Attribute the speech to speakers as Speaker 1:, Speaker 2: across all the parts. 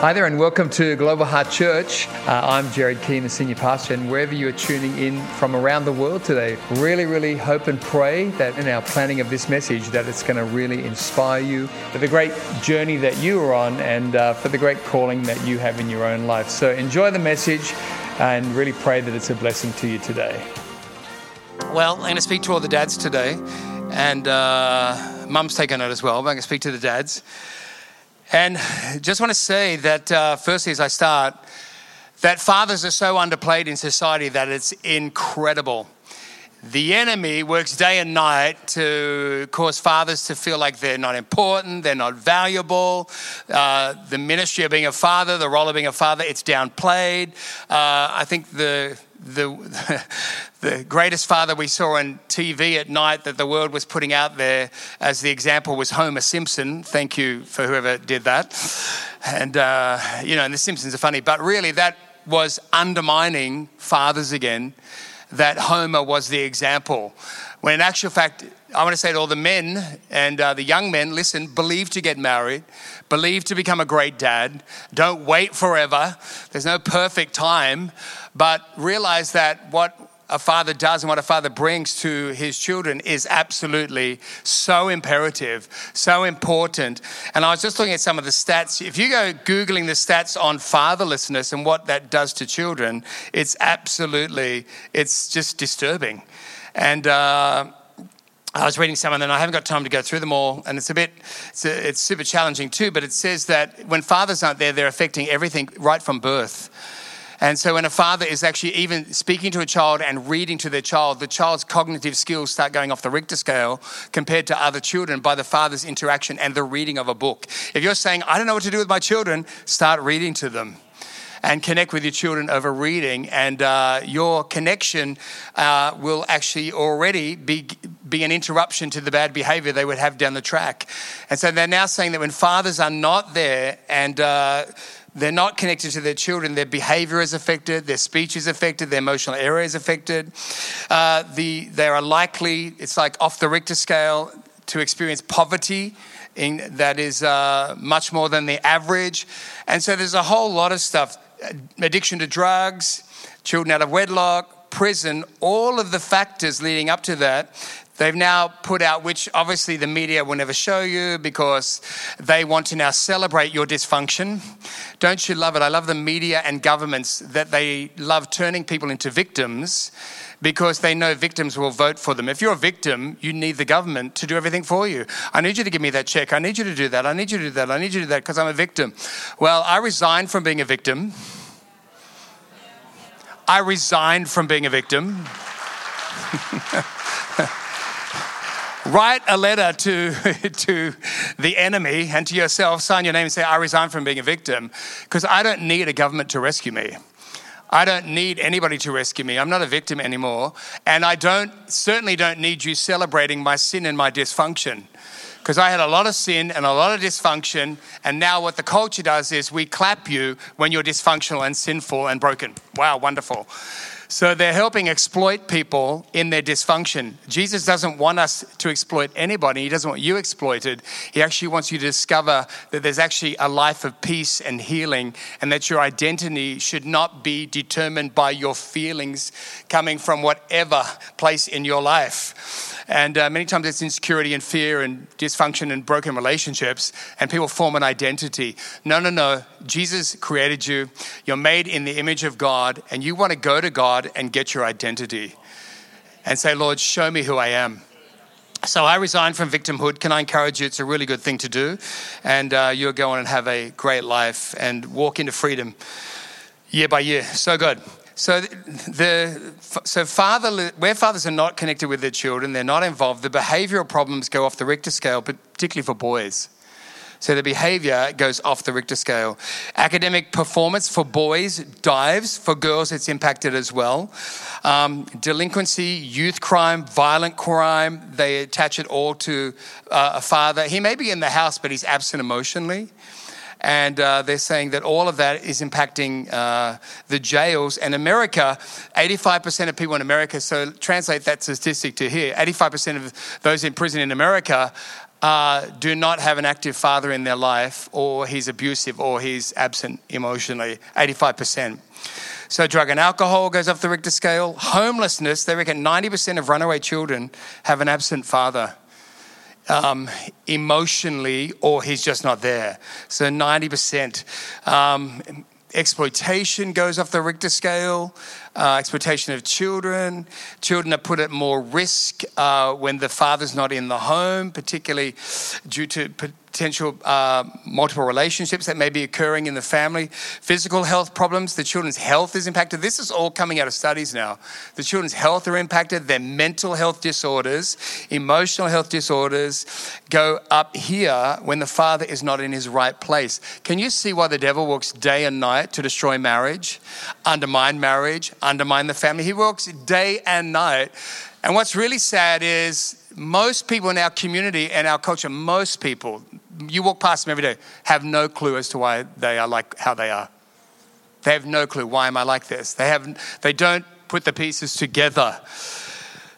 Speaker 1: Hi there, and welcome to Global Heart Church. Uh, I'm Gerard Keehan, the senior pastor, and wherever you are tuning in from around the world today, really, really hope and pray that in our planning of this message, that it's going to really inspire you for the great journey that you are on and uh, for the great calling that you have in your own life. So enjoy the message and really pray that it's a blessing to you today.
Speaker 2: Well, I'm going to speak to all the dads today, and uh, mum's taking note as well, but I'm going to speak to the dads. And just want to say that, uh, firstly, as I start, that fathers are so underplayed in society that it's incredible. The enemy works day and night to cause fathers to feel like they're not important, they're not valuable. Uh, the ministry of being a father, the role of being a father, it's downplayed. Uh, I think the the, the greatest father we saw on TV at night that the world was putting out there as the example was Homer Simpson. Thank you for whoever did that. And, uh, you know, and the Simpsons are funny, but really that was undermining fathers again, that Homer was the example. When in actual fact, I want to say to all the men and uh, the young men listen, believe to get married, believe to become a great dad. Don't wait forever. There's no perfect time, but realize that what a father does and what a father brings to his children is absolutely so imperative, so important. And I was just looking at some of the stats. If you go Googling the stats on fatherlessness and what that does to children, it's absolutely, it's just disturbing. And, uh, I was reading some of them, and I haven't got time to go through them all, and it's a bit, it's, a, it's super challenging too. But it says that when fathers aren't there, they're affecting everything right from birth. And so when a father is actually even speaking to a child and reading to their child, the child's cognitive skills start going off the Richter scale compared to other children by the father's interaction and the reading of a book. If you're saying, I don't know what to do with my children, start reading to them and connect with your children over reading, and uh, your connection uh, will actually already be, be an interruption to the bad behavior they would have down the track. And so they're now saying that when fathers are not there and uh, they're not connected to their children. Their behavior is affected, their speech is affected, their emotional area is affected. Uh, the, they are likely, it's like off the Richter scale, to experience poverty in, that is uh, much more than the average. And so there's a whole lot of stuff addiction to drugs, children out of wedlock, prison, all of the factors leading up to that They've now put out, which obviously the media will never show you because they want to now celebrate your dysfunction. Don't you love it? I love the media and governments that they love turning people into victims because they know victims will vote for them. If you're a victim, you need the government to do everything for you. I need you to give me that check. I need you to do that. I need you to do that. I need you to do that because I'm a victim. Well, I resigned from being a victim. I resigned from being a victim. write a letter to, to the enemy and to yourself, sign your name and say, I resign from being a victim, because I don't need a government to rescue me. I don't need anybody to rescue me. I'm not a victim anymore. And I don't, certainly don't need you celebrating my sin and my dysfunction. Because I had a lot of sin and a lot of dysfunction. And now what the culture does is we clap you when you're dysfunctional and sinful and broken. Wow, wonderful. So they're helping exploit people in their dysfunction. Jesus doesn't want us to exploit anybody. He doesn't want you exploited. He actually wants you to discover that there's actually a life of peace and healing and that your identity should not be determined by your feelings coming from whatever place in your life. And uh, many times it's insecurity and fear and dysfunction and broken relationships, and people form an identity. No, no, no. Jesus created you. You're made in the image of God, and you want to go to God and get your identity and say, Lord, show me who I am. So I resigned from victimhood. Can I encourage you? It's a really good thing to do. And uh, you'll go on and have a great life and walk into freedom year by year. So good. So the so father where fathers are not connected with their children, they're not involved. The behavioural problems go off the Richter scale, but particularly for boys. So the behavior goes off the Richter scale. Academic performance for boys dives. For girls, it's impacted as well. Um, delinquency, youth crime, violent crime, they attach it all to uh, a father. He may be in the house, but he's absent emotionally. And uh, they're saying that all of that is impacting uh, the jails. And America, 85% of people in America, so translate that statistic to here 85% of those in prison in America uh, do not have an active father in their life, or he's abusive, or he's absent emotionally. 85%. So, drug and alcohol goes off the Richter scale. Homelessness, they reckon 90% of runaway children have an absent father. Um, emotionally, or he's just not there. So 90%. Um, exploitation goes off the Richter scale uh, exploitation of children. Children are put at more risk uh, when the father's not in the home, particularly due to potential uh, multiple relationships that may be occurring in the family. Physical health problems, the children's health is impacted. This is all coming out of studies now. The children's health are impacted, their mental health disorders, emotional health disorders go up here when the father is not in his right place. Can you see why the devil works day and night to destroy marriage, undermine marriage, undermine the family. He works day and night. And what's really sad is most people in our community and our culture, most people, you walk past them every day, have no clue as to why they are like how they are. They have no clue. Why am I like this? They have they don't put the pieces together.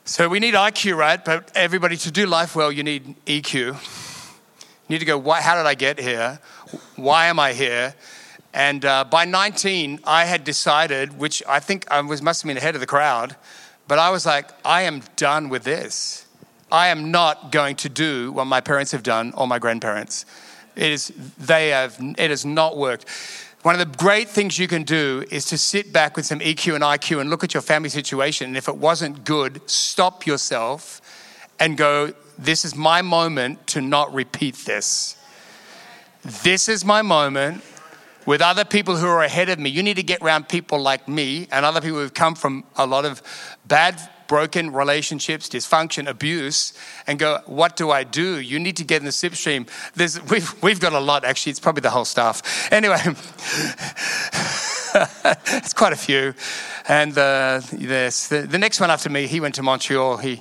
Speaker 2: So we need IQ, right? But everybody to do life well, you need EQ. You need to go, why, how did I get here? Why am I here? And uh, by 19, I had decided, which I think I was must have been ahead of the crowd, but I was like, I am done with this. I am not going to do what my parents have done or my grandparents. It is they have it has not worked. One of the great things you can do is to sit back with some EQ and IQ and look at your family situation. And if it wasn't good, stop yourself and go, This is my moment to not repeat this. This is my moment with other people who are ahead of me. You need to get around people like me and other people who've come from a lot of bad, broken relationships, dysfunction, abuse, and go, what do I do? You need to get in the slipstream. There's, we've, we've got a lot, actually. It's probably the whole staff. Anyway, it's quite a few. And uh, the, the next one after me, he went to Montreal. He,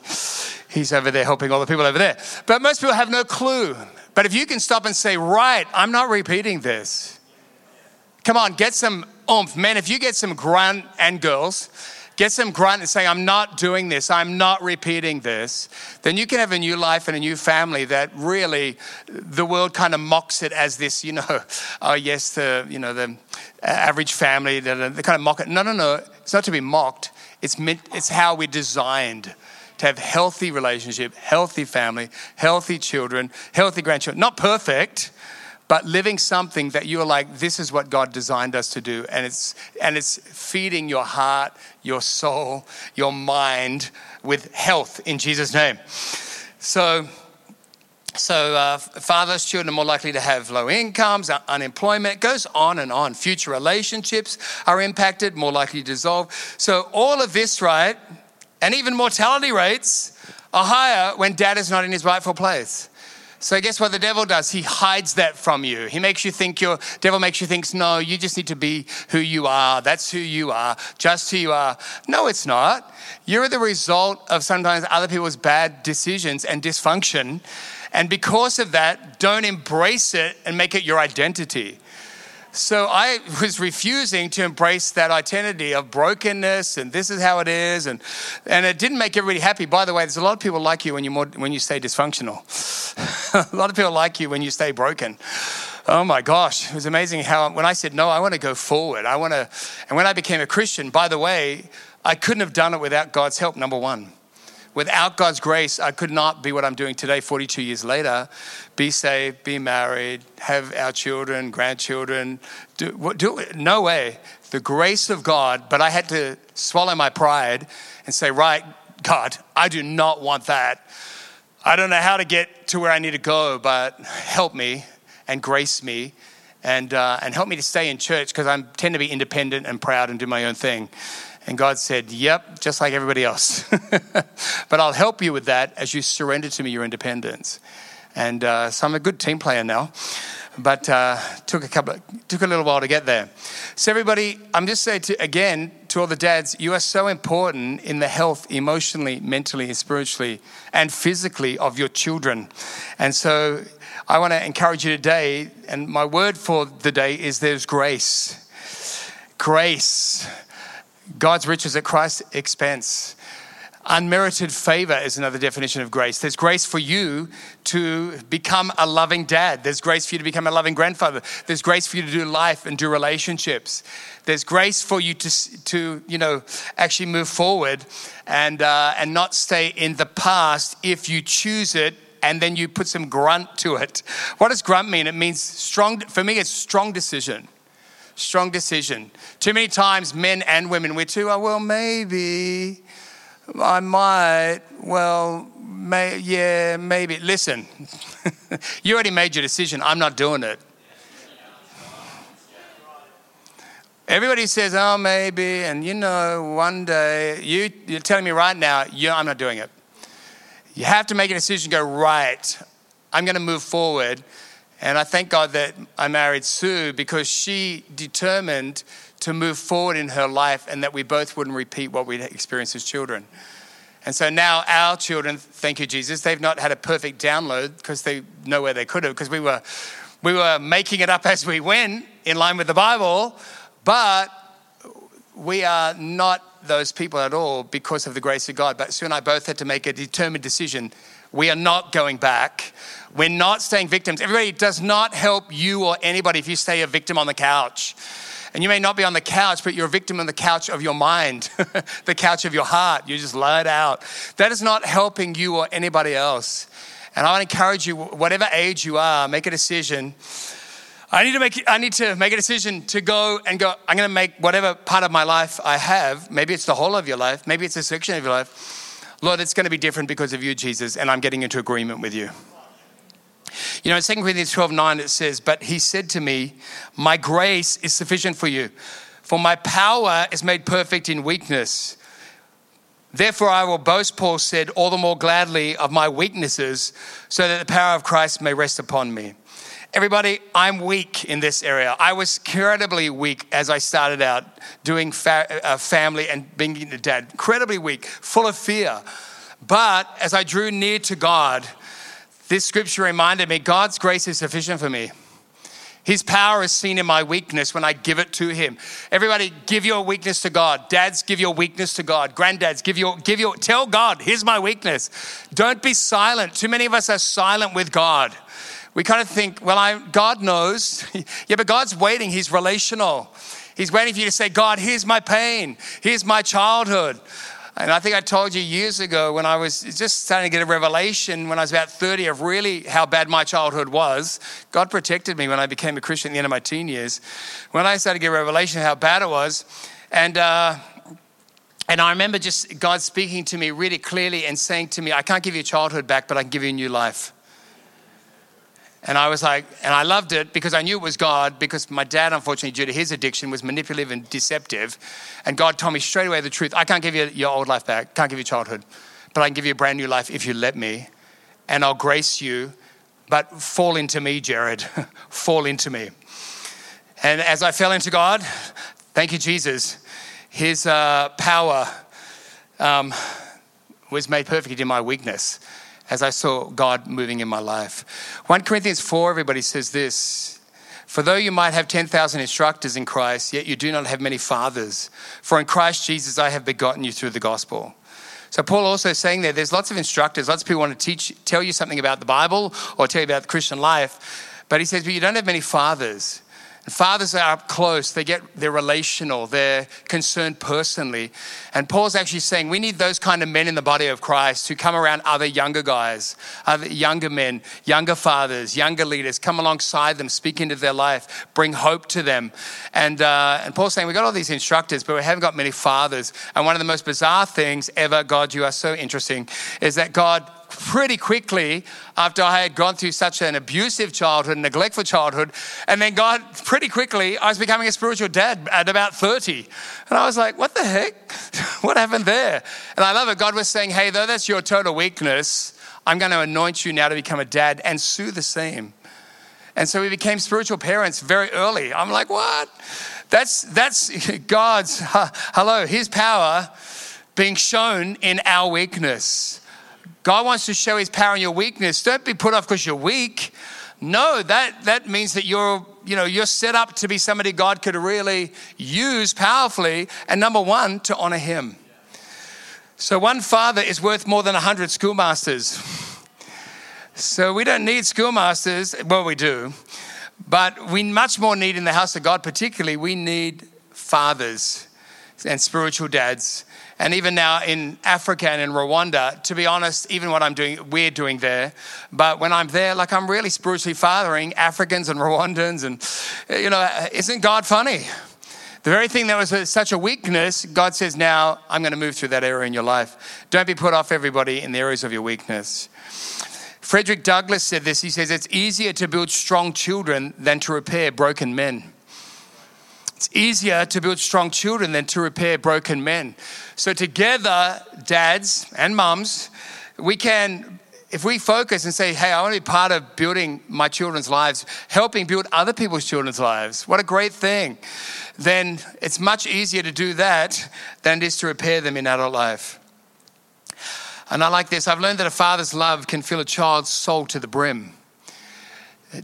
Speaker 2: he's over there helping all the people over there. But most people have no clue. But if you can stop and say, right, I'm not repeating this. Come on, get some oomph. Man, if you get some grunt and girls, get some grunt and say, I'm not doing this, I'm not repeating this, then you can have a new life and a new family that really the world kind of mocks it as this, you know, oh yes, the you know, the average family, they kind of mock it. No, no, no. It's not to be mocked. It's meant, it's how we're designed to have healthy relationship, healthy family, healthy children, healthy grandchildren. Not perfect, but living something that you're like this is what god designed us to do and it's and it's feeding your heart your soul your mind with health in jesus name. So so uh, fathers children are more likely to have low incomes unemployment it goes on and on. Future relationships are impacted more likely to dissolve. So all of this right and even mortality rates are higher when dad is not in his rightful place so guess what the devil does? He hides that from you. He makes you think your devil makes you think, no, you just need to be who you are. That's who you are, just who you are. No, it's not. You're the result of sometimes other people's bad decisions and dysfunction. And because of that, don't embrace it and make it your identity. So I was refusing to embrace that identity of brokenness and this is how it is. And, and it didn't make everybody happy. By the way, there's a lot of people like you when you, more, when you stay dysfunctional. a lot of people like you when you stay broken. Oh my gosh, it was amazing how when I said, no, I want to go forward. I want to, and when I became a Christian, by the way, I couldn't have done it without God's help, number one. Without God's grace, I could not be what I'm doing today, 42 years later. Be saved, be married, have our children, grandchildren. Do, do, no way. The grace of God, but I had to swallow my pride and say, right, God, I do not want that. I don't know how to get to where I need to go, but help me and grace me and, uh, and help me to stay in church because I tend to be independent and proud and do my own thing. And God said, Yep, just like everybody else. but I'll help you with that as you surrender to me your independence. And uh, so I'm a good team player now, but uh, took a couple, took a little while to get there. So everybody, I'm just saying to, again to all the dads, you are so important in the health, emotionally, mentally, spiritually, and physically of your children. And so I want to encourage you today, and my word for the day is there's grace. Grace. God's riches at Christ's expense. Unmerited favor is another definition of grace. There's grace for you to become a loving dad. There's grace for you to become a loving grandfather. There's grace for you to do life and do relationships. There's grace for you to, to you know, actually move forward and, uh, and not stay in the past if you choose it and then you put some grunt to it. What does grunt mean? It means strong, for me, it's strong decision. Strong decision. Too many times, men and women, we're too, oh, well, maybe I might, well, may, yeah, maybe. Listen, you already made your decision. I'm not doing it. Everybody says, oh, maybe, and you know, one day, you, you're telling me right now, yeah, I'm not doing it. You have to make a decision, go, right, I'm going to move forward. And I thank God that I married Sue because she determined to move forward in her life and that we both wouldn't repeat what we'd experienced as children. And so now our children, thank you, Jesus, they've not had a perfect download because they know where they could have, because we were, we were making it up as we went in line with the Bible, but we are not those people at all because of the grace of God. But Sue and I both had to make a determined decision. We are not going back. We're not staying victims. Everybody does not help you or anybody if you stay a victim on the couch. And you may not be on the couch, but you're a victim on the couch of your mind, the couch of your heart. You just lie it out. That is not helping you or anybody else. And I want to encourage you, whatever age you are, make a decision. I need to make I need to make a decision to go and go. I'm going to make whatever part of my life I have. Maybe it's the whole of your life. Maybe it's a section of your life. Lord, it's going to be different because of you, Jesus, and I'm getting into agreement with you. You know, in 2 Corinthians 12 9, it says, But he said to me, My grace is sufficient for you, for my power is made perfect in weakness. Therefore, I will boast, Paul said, all the more gladly of my weaknesses, so that the power of Christ may rest upon me. Everybody, I'm weak in this area. I was incredibly weak as I started out doing fa- uh, family and being a dad. Incredibly weak, full of fear. But as I drew near to God, this scripture reminded me God's grace is sufficient for me. His power is seen in my weakness when I give it to him. Everybody, give your weakness to God. Dads, give your weakness to God. Granddads, give your, give your, tell God, here's my weakness. Don't be silent. Too many of us are silent with God. We kind of think, well, I, God knows. yeah, but God's waiting. He's relational. He's waiting for you to say, God, here's my pain. Here's my childhood. And I think I told you years ago when I was just starting to get a revelation when I was about 30 of really how bad my childhood was. God protected me when I became a Christian at the end of my teen years. When I started to get a revelation of how bad it was. And, uh, and I remember just God speaking to me really clearly and saying to me, I can't give you childhood back, but I can give you a new life. And I was like, and I loved it because I knew it was God because my dad, unfortunately, due to his addiction, was manipulative and deceptive. And God told me straight away the truth I can't give you your old life back, can't give you childhood, but I can give you a brand new life if you let me. And I'll grace you, but fall into me, Gerard. fall into me. And as I fell into God, thank you, Jesus, his uh, power um, was made perfect in my weakness as I saw God moving in my life. 1 Corinthians 4, everybody says this For though you might have 10,000 instructors in Christ, yet you do not have many fathers. For in Christ Jesus I have begotten you through the gospel. So Paul also saying there, there's lots of instructors, lots of people want to teach, tell you something about the Bible or tell you about the Christian life. But he says, but you don't have many fathers. Fathers are up close, they get they're relational, they're concerned personally. And Paul's actually saying we need those kind of men in the body of Christ who come around other younger guys, other younger men, younger fathers, younger leaders, come alongside them, speak into their life, bring hope to them. And uh, and Paul's saying we've got all these instructors, but we haven't got many fathers. And one of the most bizarre things ever, God, you are so interesting, is that God pretty quickly after I had gone through such an abusive childhood, neglectful childhood. And then God, pretty quickly, I was becoming a spiritual dad at about 30. And I was like, what the heck? what happened there? And I love it. God was saying, hey, though that's your total weakness, I'm going to anoint you now to become a dad and Sue the same. And so we became spiritual parents very early. I'm like, what? That's, that's God's, hello, his power being shown in our weakness. God wants to show his power in your weakness. Don't be put off because you're weak. No, that, that means that you're, you know, you're set up to be somebody God could really use powerfully. And number one, to honor him. So one father is worth more than 100 schoolmasters. So we don't need schoolmasters. Well, we do. But we much more need in the house of God, particularly, we need fathers and spiritual dads. And even now in Africa and in Rwanda, to be honest, even what I'm doing, we're doing there. But when I'm there, like I'm really spiritually fathering Africans and Rwandans. And, you know, isn't God funny? The very thing that was such a weakness, God says, now I'm going to move through that area in your life. Don't be put off everybody in the areas of your weakness. Frederick Douglass said this. He says, It's easier to build strong children than to repair broken men. It's easier to build strong children than to repair broken men. So, together, dads and mums, we can, if we focus and say, hey, I want to be part of building my children's lives, helping build other people's children's lives, what a great thing. Then it's much easier to do that than it is to repair them in adult life. And I like this. I've learned that a father's love can fill a child's soul to the brim.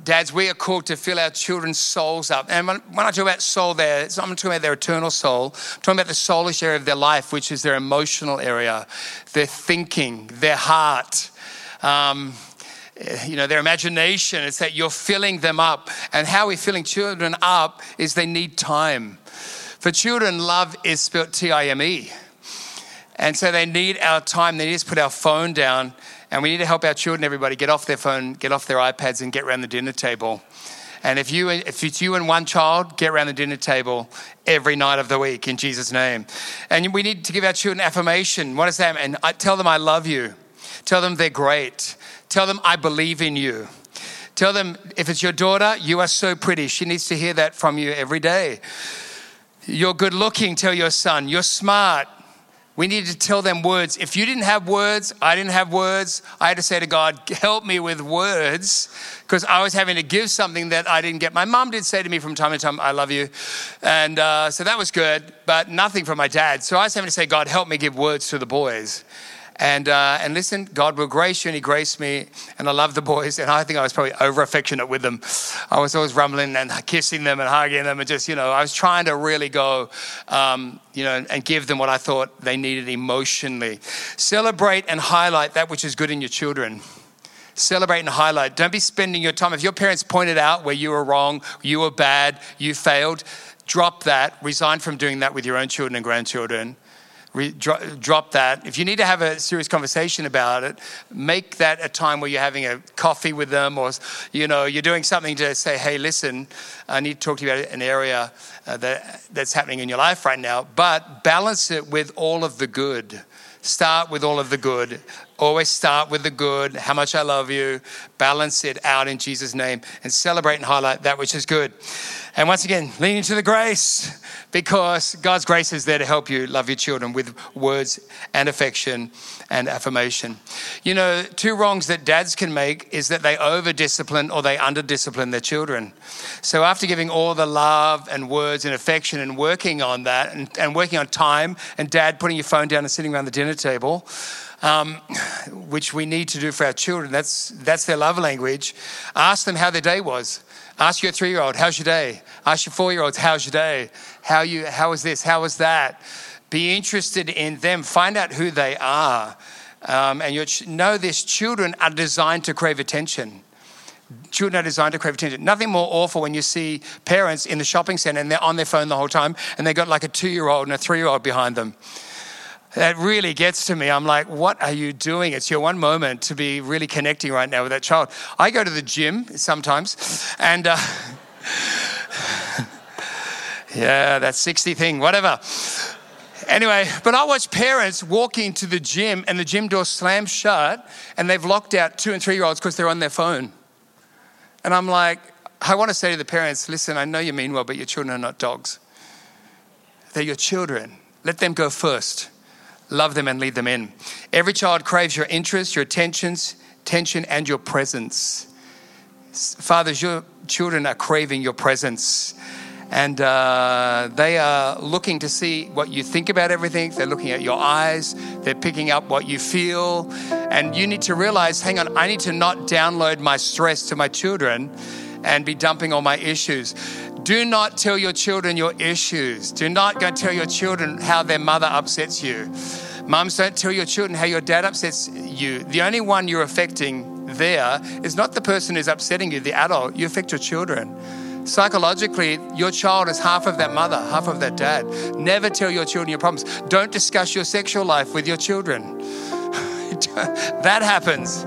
Speaker 2: Dads, we are called to fill our children's souls up. And when, I talk about soul there, I'm talking about their eternal soul. I'm talking about the soulish area of their life, which is their emotional area, their thinking, their heart. Um, you know, their imagination. It's that you're filling them up. And how we're filling children up is they need time. For children, love is spelled T I M E. And so they need our time. They need to put our phone down. And we need to help our children, everybody, get off their phone, get off their iPads, and get around the dinner table. And if you if it's you and one child, get around the dinner table every night of the week in Jesus' name. And we need to give our children affirmation. What is that? And I tell them I love you. Tell them they're great. Tell them I believe in you. Tell them if it's your daughter, you are so pretty. She needs to hear that from you every day. You're good looking, tell your son. You're smart. We need to tell them words. If you didn't have words, I didn't have words, I had to say to God, help me with words, because I was having to give something that I didn't get. My mom did say to me from time to time, I love you. And uh, so that was good, but nothing from my dad. So I was having to say, God, help me give words to the boys. And, uh, and listen, God will grace you, and He graced me. And I love the boys. And I think I was probably over affectionate with them. I was always rumbling and kissing them and hugging them. And just, you know, I was trying to really go, um, you know, and give them what I thought they needed emotionally. Celebrate and highlight that which is good in your children celebrate and highlight. Don't be spending your time. If your parents pointed out where you were wrong, you were bad, you failed, drop that. Resign from doing that with your own children and grandchildren re- dro- drop that. If you need to have a serious conversation about it, make that a time where you're having a coffee with them or, you know, you're doing something to say, hey, listen, I need to talk to you about an area uh, that, that's happening in your life right now, but balance it with all of the good. Start with all of the good. Always start with the good, how much I love you. Balance it out in Jesus' name and celebrate and highlight that which is good. And once again, lean into the grace because God's grace is there to help you love your children with words and affection and affirmation. You know, two wrongs that dads can make is that they over discipline or they under discipline their children. So, after giving all the love and words and affection and working on that and, and working on time, and dad putting your phone down and sitting around the dinner table, um, which we need to do for our children. That's, that's their love language. Ask them how their day was. Ask your three year old, how's your day? Ask your four year olds, how's your day? How, you, how was this? How was that? Be interested in them. Find out who they are. Um, and you know this children are designed to crave attention. Children are designed to crave attention. Nothing more awful when you see parents in the shopping center and they're on their phone the whole time and they've got like a two year old and a three year old behind them that really gets to me. I'm like, what are you doing? It's your one moment to be really connecting right now with that child. I go to the gym sometimes, and uh, yeah, that 60 thing, whatever. Anyway, but I watch parents walking to the gym and the gym door slams shut and they've locked out two and three year olds because they're on their phone. And I'm like, I want to say to the parents, listen, I know you mean well, but your children are not dogs. They're your children. Let them go first love them and lead them in. Every child craves your interest, your attentions, attention, and your presence. Fathers, your children are craving your presence. And uh, they are looking to see what you think about everything. They're looking at your eyes. They're picking up what you feel. And you need to realize hang on, I need to not download my stress to my children and be dumping all my issues. Do not tell your children your issues. Do not go tell your children how their mother upsets you. Mums, don't tell your children how your dad upsets you. The only one you're affecting there is not the person who's upsetting you, the adult. You affect your children. Psychologically, your child is half of that mother, half of that dad. Never tell your children your problems. Don't discuss your sexual life with your children. that happens.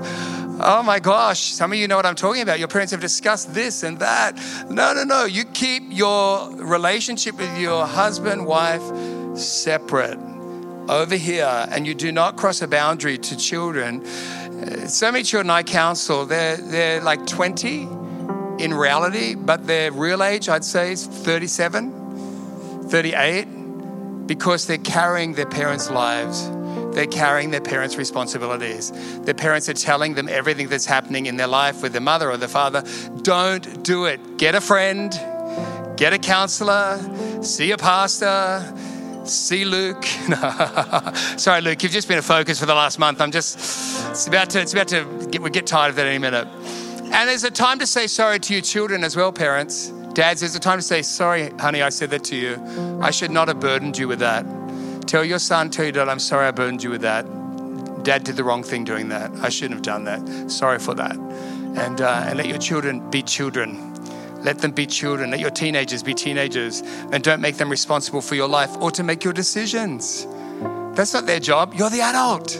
Speaker 2: Oh my gosh, some of you know what I'm talking about. Your parents have discussed this and that. No, no, no. You keep your relationship with your husband, wife separate over here, and you do not cross a boundary to children. Uh, so many children I counsel, they're, they're like 20 in reality, but their real age, I'd say, is 37, 38, because they're carrying their parents' lives. They're carrying their parents' responsibilities. Their parents are telling them everything that's happening in their life with their mother or their father. Don't do it. Get a friend, get a counselor, see a pastor, see Luke. Sorry, Luke, you've just been a focus for the last month. I'm just, it's about to, it's about to get, we get tired of that any minute. And there's a time to say sorry to your children as well, parents. Dads, there's a time to say, sorry, honey, I said that to you. I should not have burdened you with that. Tell your son, tell your dad, I'm sorry I burdened you with that. Dad did the wrong thing doing that. I shouldn't have done that. Sorry for that. And, uh, and let your children be children. Let them be children. Let your teenagers be teenagers. And don't make them responsible for your life or to make your decisions. That's not their job. You're the adult.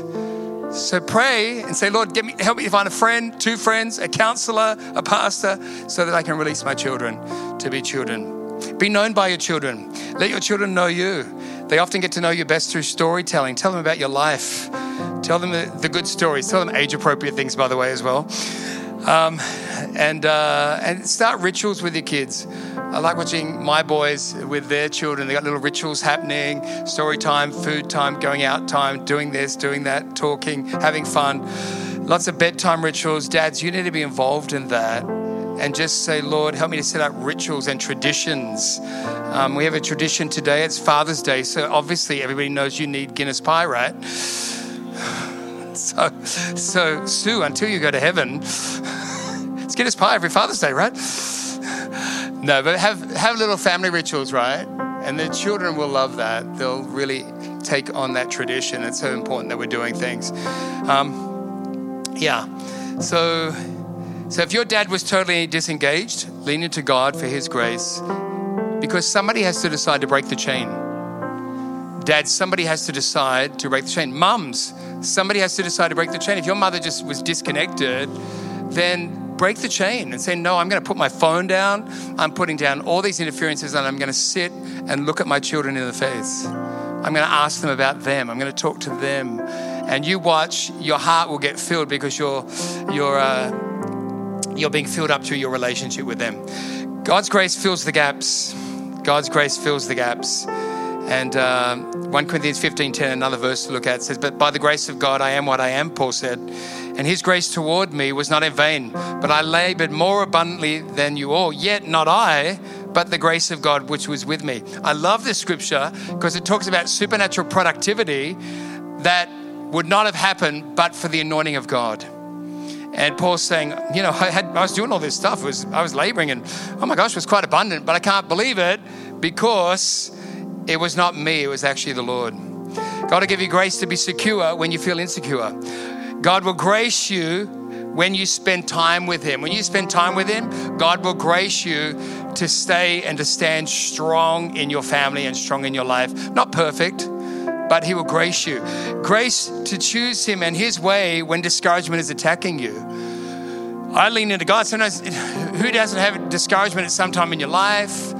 Speaker 2: So pray and say, Lord, me, help me find a friend, two friends, a counselor, a pastor, so that I can release my children to be children. Be known by your children. Let your children know you. They often get to know you best through storytelling. Tell them about your life. Tell them the, the good stories. Tell them age appropriate things, by the way, as well. Um, and, uh, and start rituals with your kids. I like watching my boys with their children. They got little rituals happening story time, food time, going out time, doing this, doing that, talking, having fun. Lots of bedtime rituals. Dads, you need to be involved in that and just say, Lord, help me to set up rituals and traditions. Um, we have a tradition today, it's Father's Day, so obviously everybody knows you need Guinness pie, right? So, so Sue, until you go to heaven, it's Guinness pie every Father's Day, right? No, but have have little family rituals, right? And the children will love that. They'll really take on that tradition. It's so important that we're doing things. Um, yeah. So so if your dad was totally disengaged, lean into God for his grace because somebody has to decide to break the chain. Dad, somebody has to decide to break the chain. Mums, somebody has to decide to break the chain. If your mother just was disconnected, then break the chain and say, No, I'm going to put my phone down. I'm putting down all these interferences and I'm going to sit and look at my children in the face. I'm going to ask them about them. I'm going to talk to them. And you watch, your heart will get filled because you're, you're, uh, you're being filled up through your relationship with them. God's grace fills the gaps. God's grace fills the gaps. And uh, 1 Corinthians 15 10, another verse to look at, says, But by the grace of God, I am what I am, Paul said. And his grace toward me was not in vain, but I labored more abundantly than you all. Yet not I, but the grace of God which was with me. I love this scripture because it talks about supernatural productivity that would not have happened but for the anointing of God. And Paul's saying, you know, I, had, I was doing all this stuff. Was, I was laboring and, oh my gosh, it was quite abundant, but I can't believe it because it was not me, it was actually the Lord. God will give you grace to be secure when you feel insecure. God will grace you when you spend time with Him. When you spend time with Him, God will grace you to stay and to stand strong in your family and strong in your life. Not perfect, but He will grace you. Grace to choose Him and His way when discouragement is attacking you. I lean into God. Sometimes, who doesn't have discouragement at some time in your life?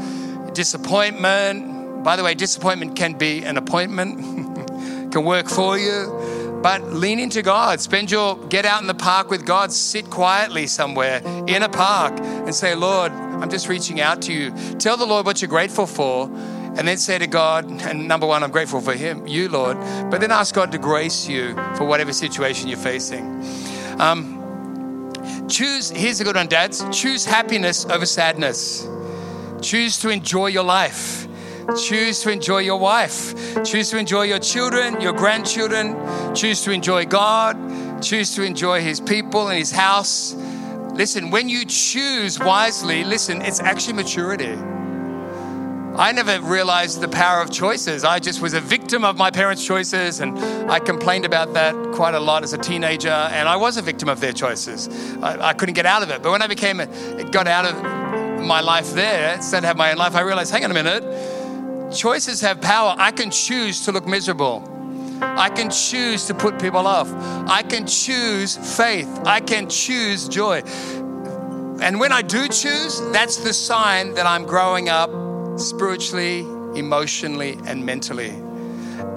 Speaker 2: Disappointment. By the way, disappointment can be an appointment, can work for you. But lean into God. Spend your, get out in the park with God. Sit quietly somewhere in a park and say, Lord, I'm just reaching out to you. Tell the Lord what you're grateful for and then say to God, and number one, I'm grateful for Him, you, Lord, but then ask God to grace you for whatever situation you're facing. Um, choose, here's a good one, dads choose happiness over sadness. Choose to enjoy your life. Choose to enjoy your wife. Choose to enjoy your children, your grandchildren. Choose to enjoy God. Choose to enjoy His people and His house. Listen, when you choose wisely, listen, it's actually maturity. I never realized the power of choices. I just was a victim of my parents' choices, and I complained about that quite a lot as a teenager. And I was a victim of their choices. I, I couldn't get out of it. But when I became, a, got out of my life there, instead of have my own life, I realized, hang on a minute, choices have power. I can choose to look miserable. I can choose to put people off. I can choose faith. I can choose joy. And when I do choose, that's the sign that I'm growing up spiritually, emotionally, and mentally.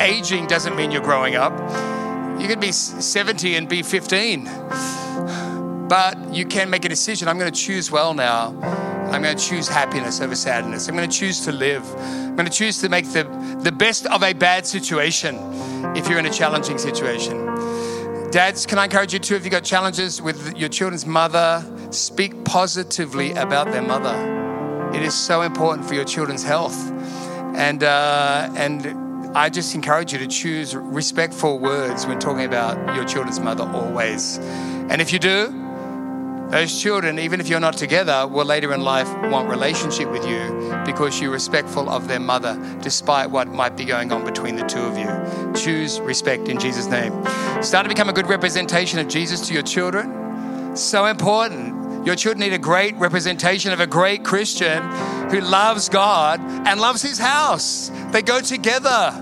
Speaker 2: Aging doesn't mean you're growing up. You can be 70 and be 15, but you can make a decision. I'm going to choose well now. I'm going to choose happiness over sadness. I'm going to choose to live. I'm going to choose to make the, the best of a bad situation if you're in a challenging situation. Dads, can I encourage you too, if you've got challenges with your children's mother, speak positively about their mother it is so important for your children's health. And, uh, and I just encourage you to choose respectful words when talking about your children's mother always. And if you do, those children, even if you're not together, will later in life want relationship with you because you're respectful of their mother, despite what might be going on between the two of you. Choose respect in Jesus' name. Start to become a good representation of Jesus to your children. So important. Your children need a great representation of a great Christian who loves God and loves his house. They go together.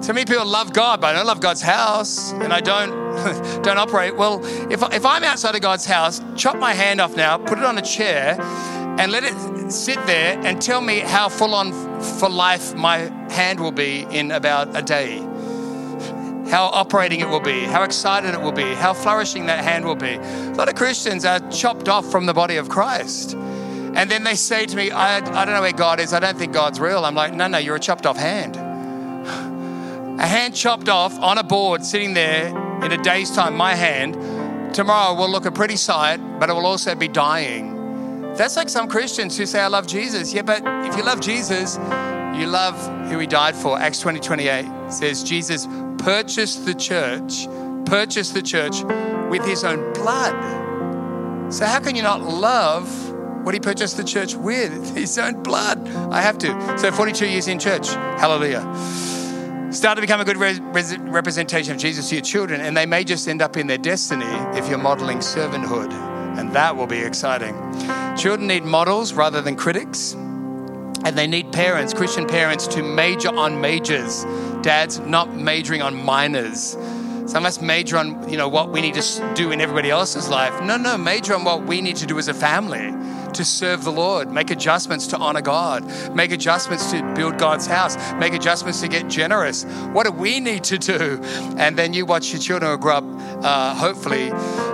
Speaker 2: So many people love God, but I don't love God's house and I don't, don't operate. Well, if, if I'm outside of God's house, chop my hand off now, put it on a chair, and let it sit there and tell me how full on for life my hand will be in about a day how operating it will be, how excited it will be, how flourishing that hand will be. A lot of Christians are chopped off from the body of Christ. And then they say to me, I, I don't know where God is. I don't think God's real. I'm like, no, no, you're a chopped off hand. A hand chopped off on a board sitting there in a day's time, my hand, tomorrow will look a pretty sight, but it will also be dying. That's like some Christians who say, I love Jesus. Yeah, but if you love Jesus, you love who he died for. Acts 20 28 says, Jesus purchased the church, purchased the church with his own blood. So, how can you not love what he purchased the church with? His own blood. I have to. So, 42 years in church. Hallelujah. Start to become a good re- representation of Jesus to your children, and they may just end up in their destiny if you're modeling servanthood, and that will be exciting. Children need models rather than critics. And they need parents, Christian parents, to major on majors. Dads, not majoring on minors. Some of us major on, you know, what we need to do in everybody else's life. No, no, major on what we need to do as a family to serve the Lord, make adjustments to honor God, make adjustments to build God's house, make adjustments to get generous. What do we need to do? And then you watch your children grow up, uh, hopefully,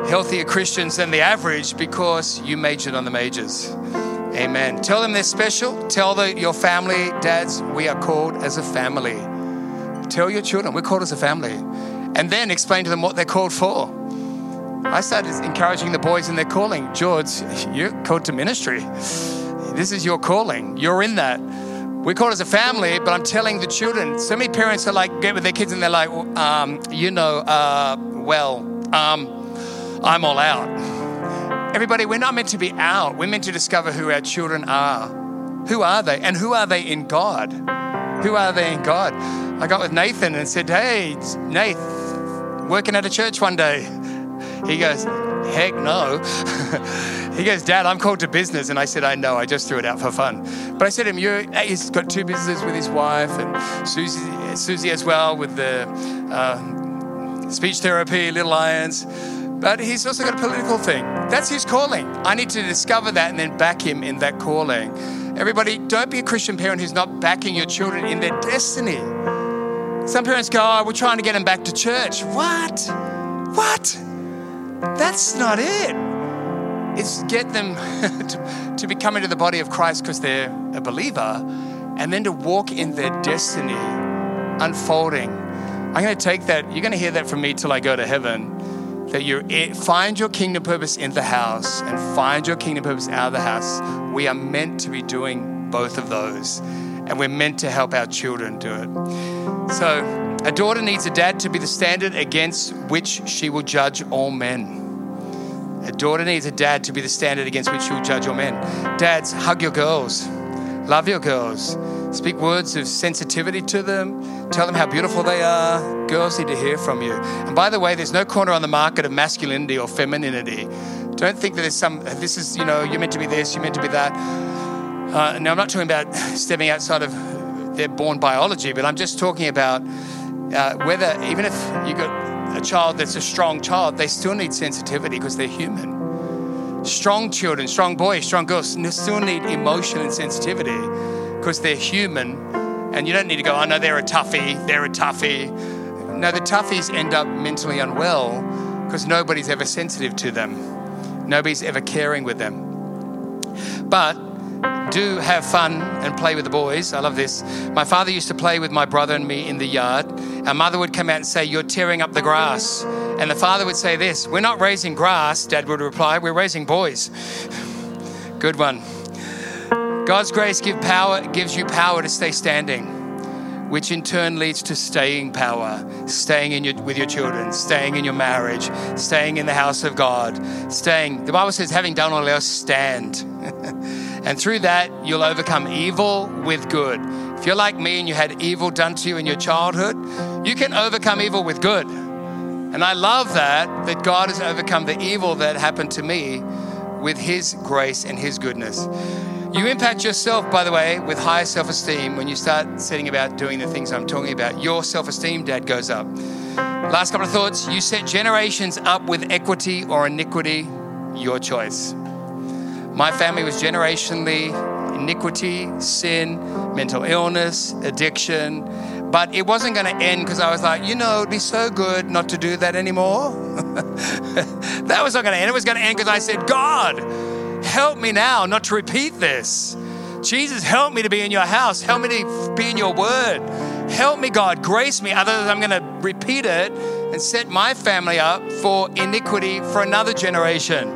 Speaker 2: healthier Christians than the average because you majored on the majors. Amen. Tell them they're special. Tell the, your family, dads, we are called as a family. Tell your children we're called as a family. And then explain to them what they're called for. I started encouraging the boys in their calling. George, you're called to ministry. This is your calling. You're in that. We're called as a family, but I'm telling the children. So many parents are like, get with their kids and they're like, um, you know, uh, well, um, I'm all out. Everybody, we're not meant to be out. We're meant to discover who our children are. Who are they? And who are they in God? Who are they in God? I got with Nathan and said, Hey, Nath, working at a church one day. He goes, Heck no. he goes, Dad, I'm called to business. And I said, I know, I just threw it out for fun. But I said to him, You're, he's got two businesses with his wife and Susie, Susie as well with the uh, speech therapy, Little Lions but he's also got a political thing. That's his calling. I need to discover that and then back him in that calling. Everybody, don't be a Christian parent who's not backing your children in their destiny. Some parents go, Oh, we're trying to get them back to church. What? What? That's not it. It's get them to, to become into the body of Christ because they're a believer and then to walk in their destiny unfolding. I'm going to take that, you're going to hear that from me till I go to heaven that you eh, find your kingdom purpose in the house and find your kingdom purpose out of the house. We are meant to be doing both of those, and we're meant to help our children do it. So, a daughter needs a dad to be the standard against which she will judge all men. A daughter needs a dad to be the standard against which she will judge all men. Dads, hug your girls. Love your girls. Speak words of sensitivity to them. Tell them how beautiful they are. Girls need to hear from you. And by the way, there's no corner on the market of masculinity or femininity. Don't think that there's some, this is, you know, you're meant to be this, you're meant to be that. Uh, now, I'm not talking about stepping outside of their born biology, but I'm just talking about uh, whether, even if you've got a child that's a strong child, they still need sensitivity because they're human. Strong children, strong boys, strong girls still need emotion and sensitivity because they're human. And you don't need to go, oh no, they're a toughie, they're a toughie. No, the toughies end up mentally unwell because nobody's ever sensitive to them. Nobody's ever caring with them. But do have fun and play with the boys. I love this. My father used to play with my brother and me in the yard. Our mother would come out and say, You're tearing up the grass. And the father would say this We're not raising grass, dad would reply, We're raising boys. Good one. God's grace give power, gives you power to stay standing, which in turn leads to staying power, staying in your, with your children, staying in your marriage, staying in the house of God, staying. The Bible says, having done all else, stand. And through that, you'll overcome evil with good. If you're like me and you had evil done to you in your childhood, you can overcome evil with good. And I love that, that God has overcome the evil that happened to me with His grace and His goodness. You impact yourself, by the way, with higher self esteem when you start setting about doing the things I'm talking about. Your self esteem, Dad, goes up. Last couple of thoughts. You set generations up with equity or iniquity, your choice. My family was generationally iniquity, sin, mental illness, addiction. But it wasn't going to end because I was like, you know, it'd be so good not to do that anymore. that was not going to end. It was going to end because I said, God, help me now not to repeat this. Jesus, help me to be in your house. Help me to be in your word. Help me, God. Grace me. Otherwise, I'm going to repeat it and set my family up for iniquity for another generation.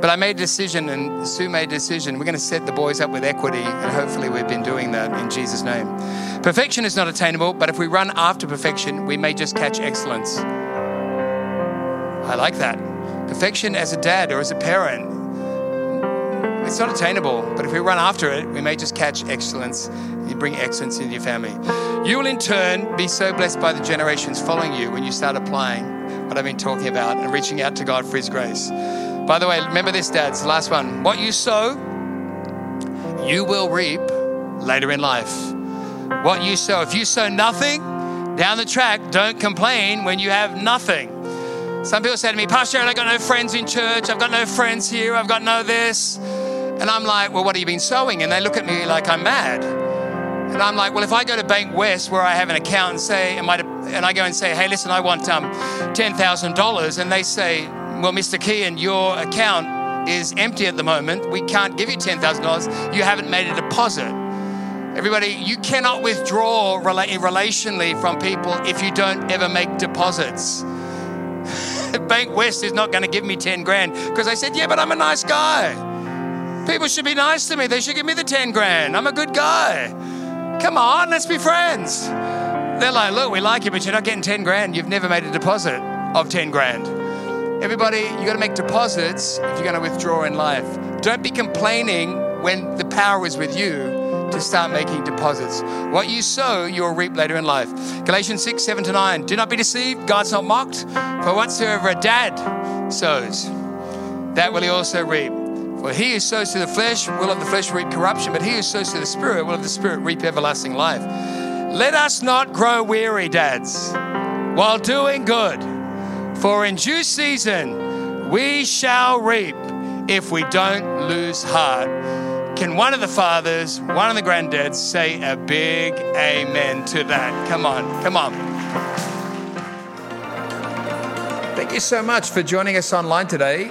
Speaker 2: But I made a decision, and Sue made a decision. We're going to set the boys up with equity, and hopefully, we've been doing that in Jesus' name. Perfection is not attainable, but if we run after perfection, we may just catch excellence. I like that. Perfection as a dad or as a parent, it's not attainable, but if we run after it, we may just catch excellence. You bring excellence into your family. You will, in turn, be so blessed by the generations following you when you start applying what I've been talking about and reaching out to God for His grace. By the way, remember this, dads. Last one. What you sow, you will reap later in life. What you sow. If you sow nothing down the track, don't complain when you have nothing. Some people say to me, Pastor, I've got no friends in church. I've got no friends here. I've got no this. And I'm like, well, what have you been sowing? And they look at me like I'm mad. And I'm like, well, if I go to Bankwest where I have an account and say, and I go and say, hey, listen, I want um, $10,000. And they say, well, Mr. Keehan, your account is empty at the moment. We can't give you $10,000. You haven't made a deposit. Everybody, you cannot withdraw relationally from people if you don't ever make deposits. Bankwest is not going to give me 10 grand because I said, yeah, but I'm a nice guy. People should be nice to me. They should give me the 10 grand. I'm a good guy. Come on, let's be friends. They're like, look, we like you, but you're not getting 10 grand. You've never made a deposit of 10 grand. Everybody, you got to make deposits if you're going to withdraw in life. Don't be complaining when the power is with you to start making deposits. What you sow, you'll reap later in life. Galatians 6, 7 to 9. Do not be deceived. God's not mocked. For whatsoever a dad sows, that will he also reap. For he who sows to the flesh will of the flesh reap corruption, but he who sows to the spirit will of the spirit reap everlasting life. Let us not grow weary, dads, while doing good. For in due season we shall reap if we don't lose heart. Can one of the fathers, one of the granddads say a big amen to that? Come on, come on.
Speaker 1: Thank you so much for joining us online today.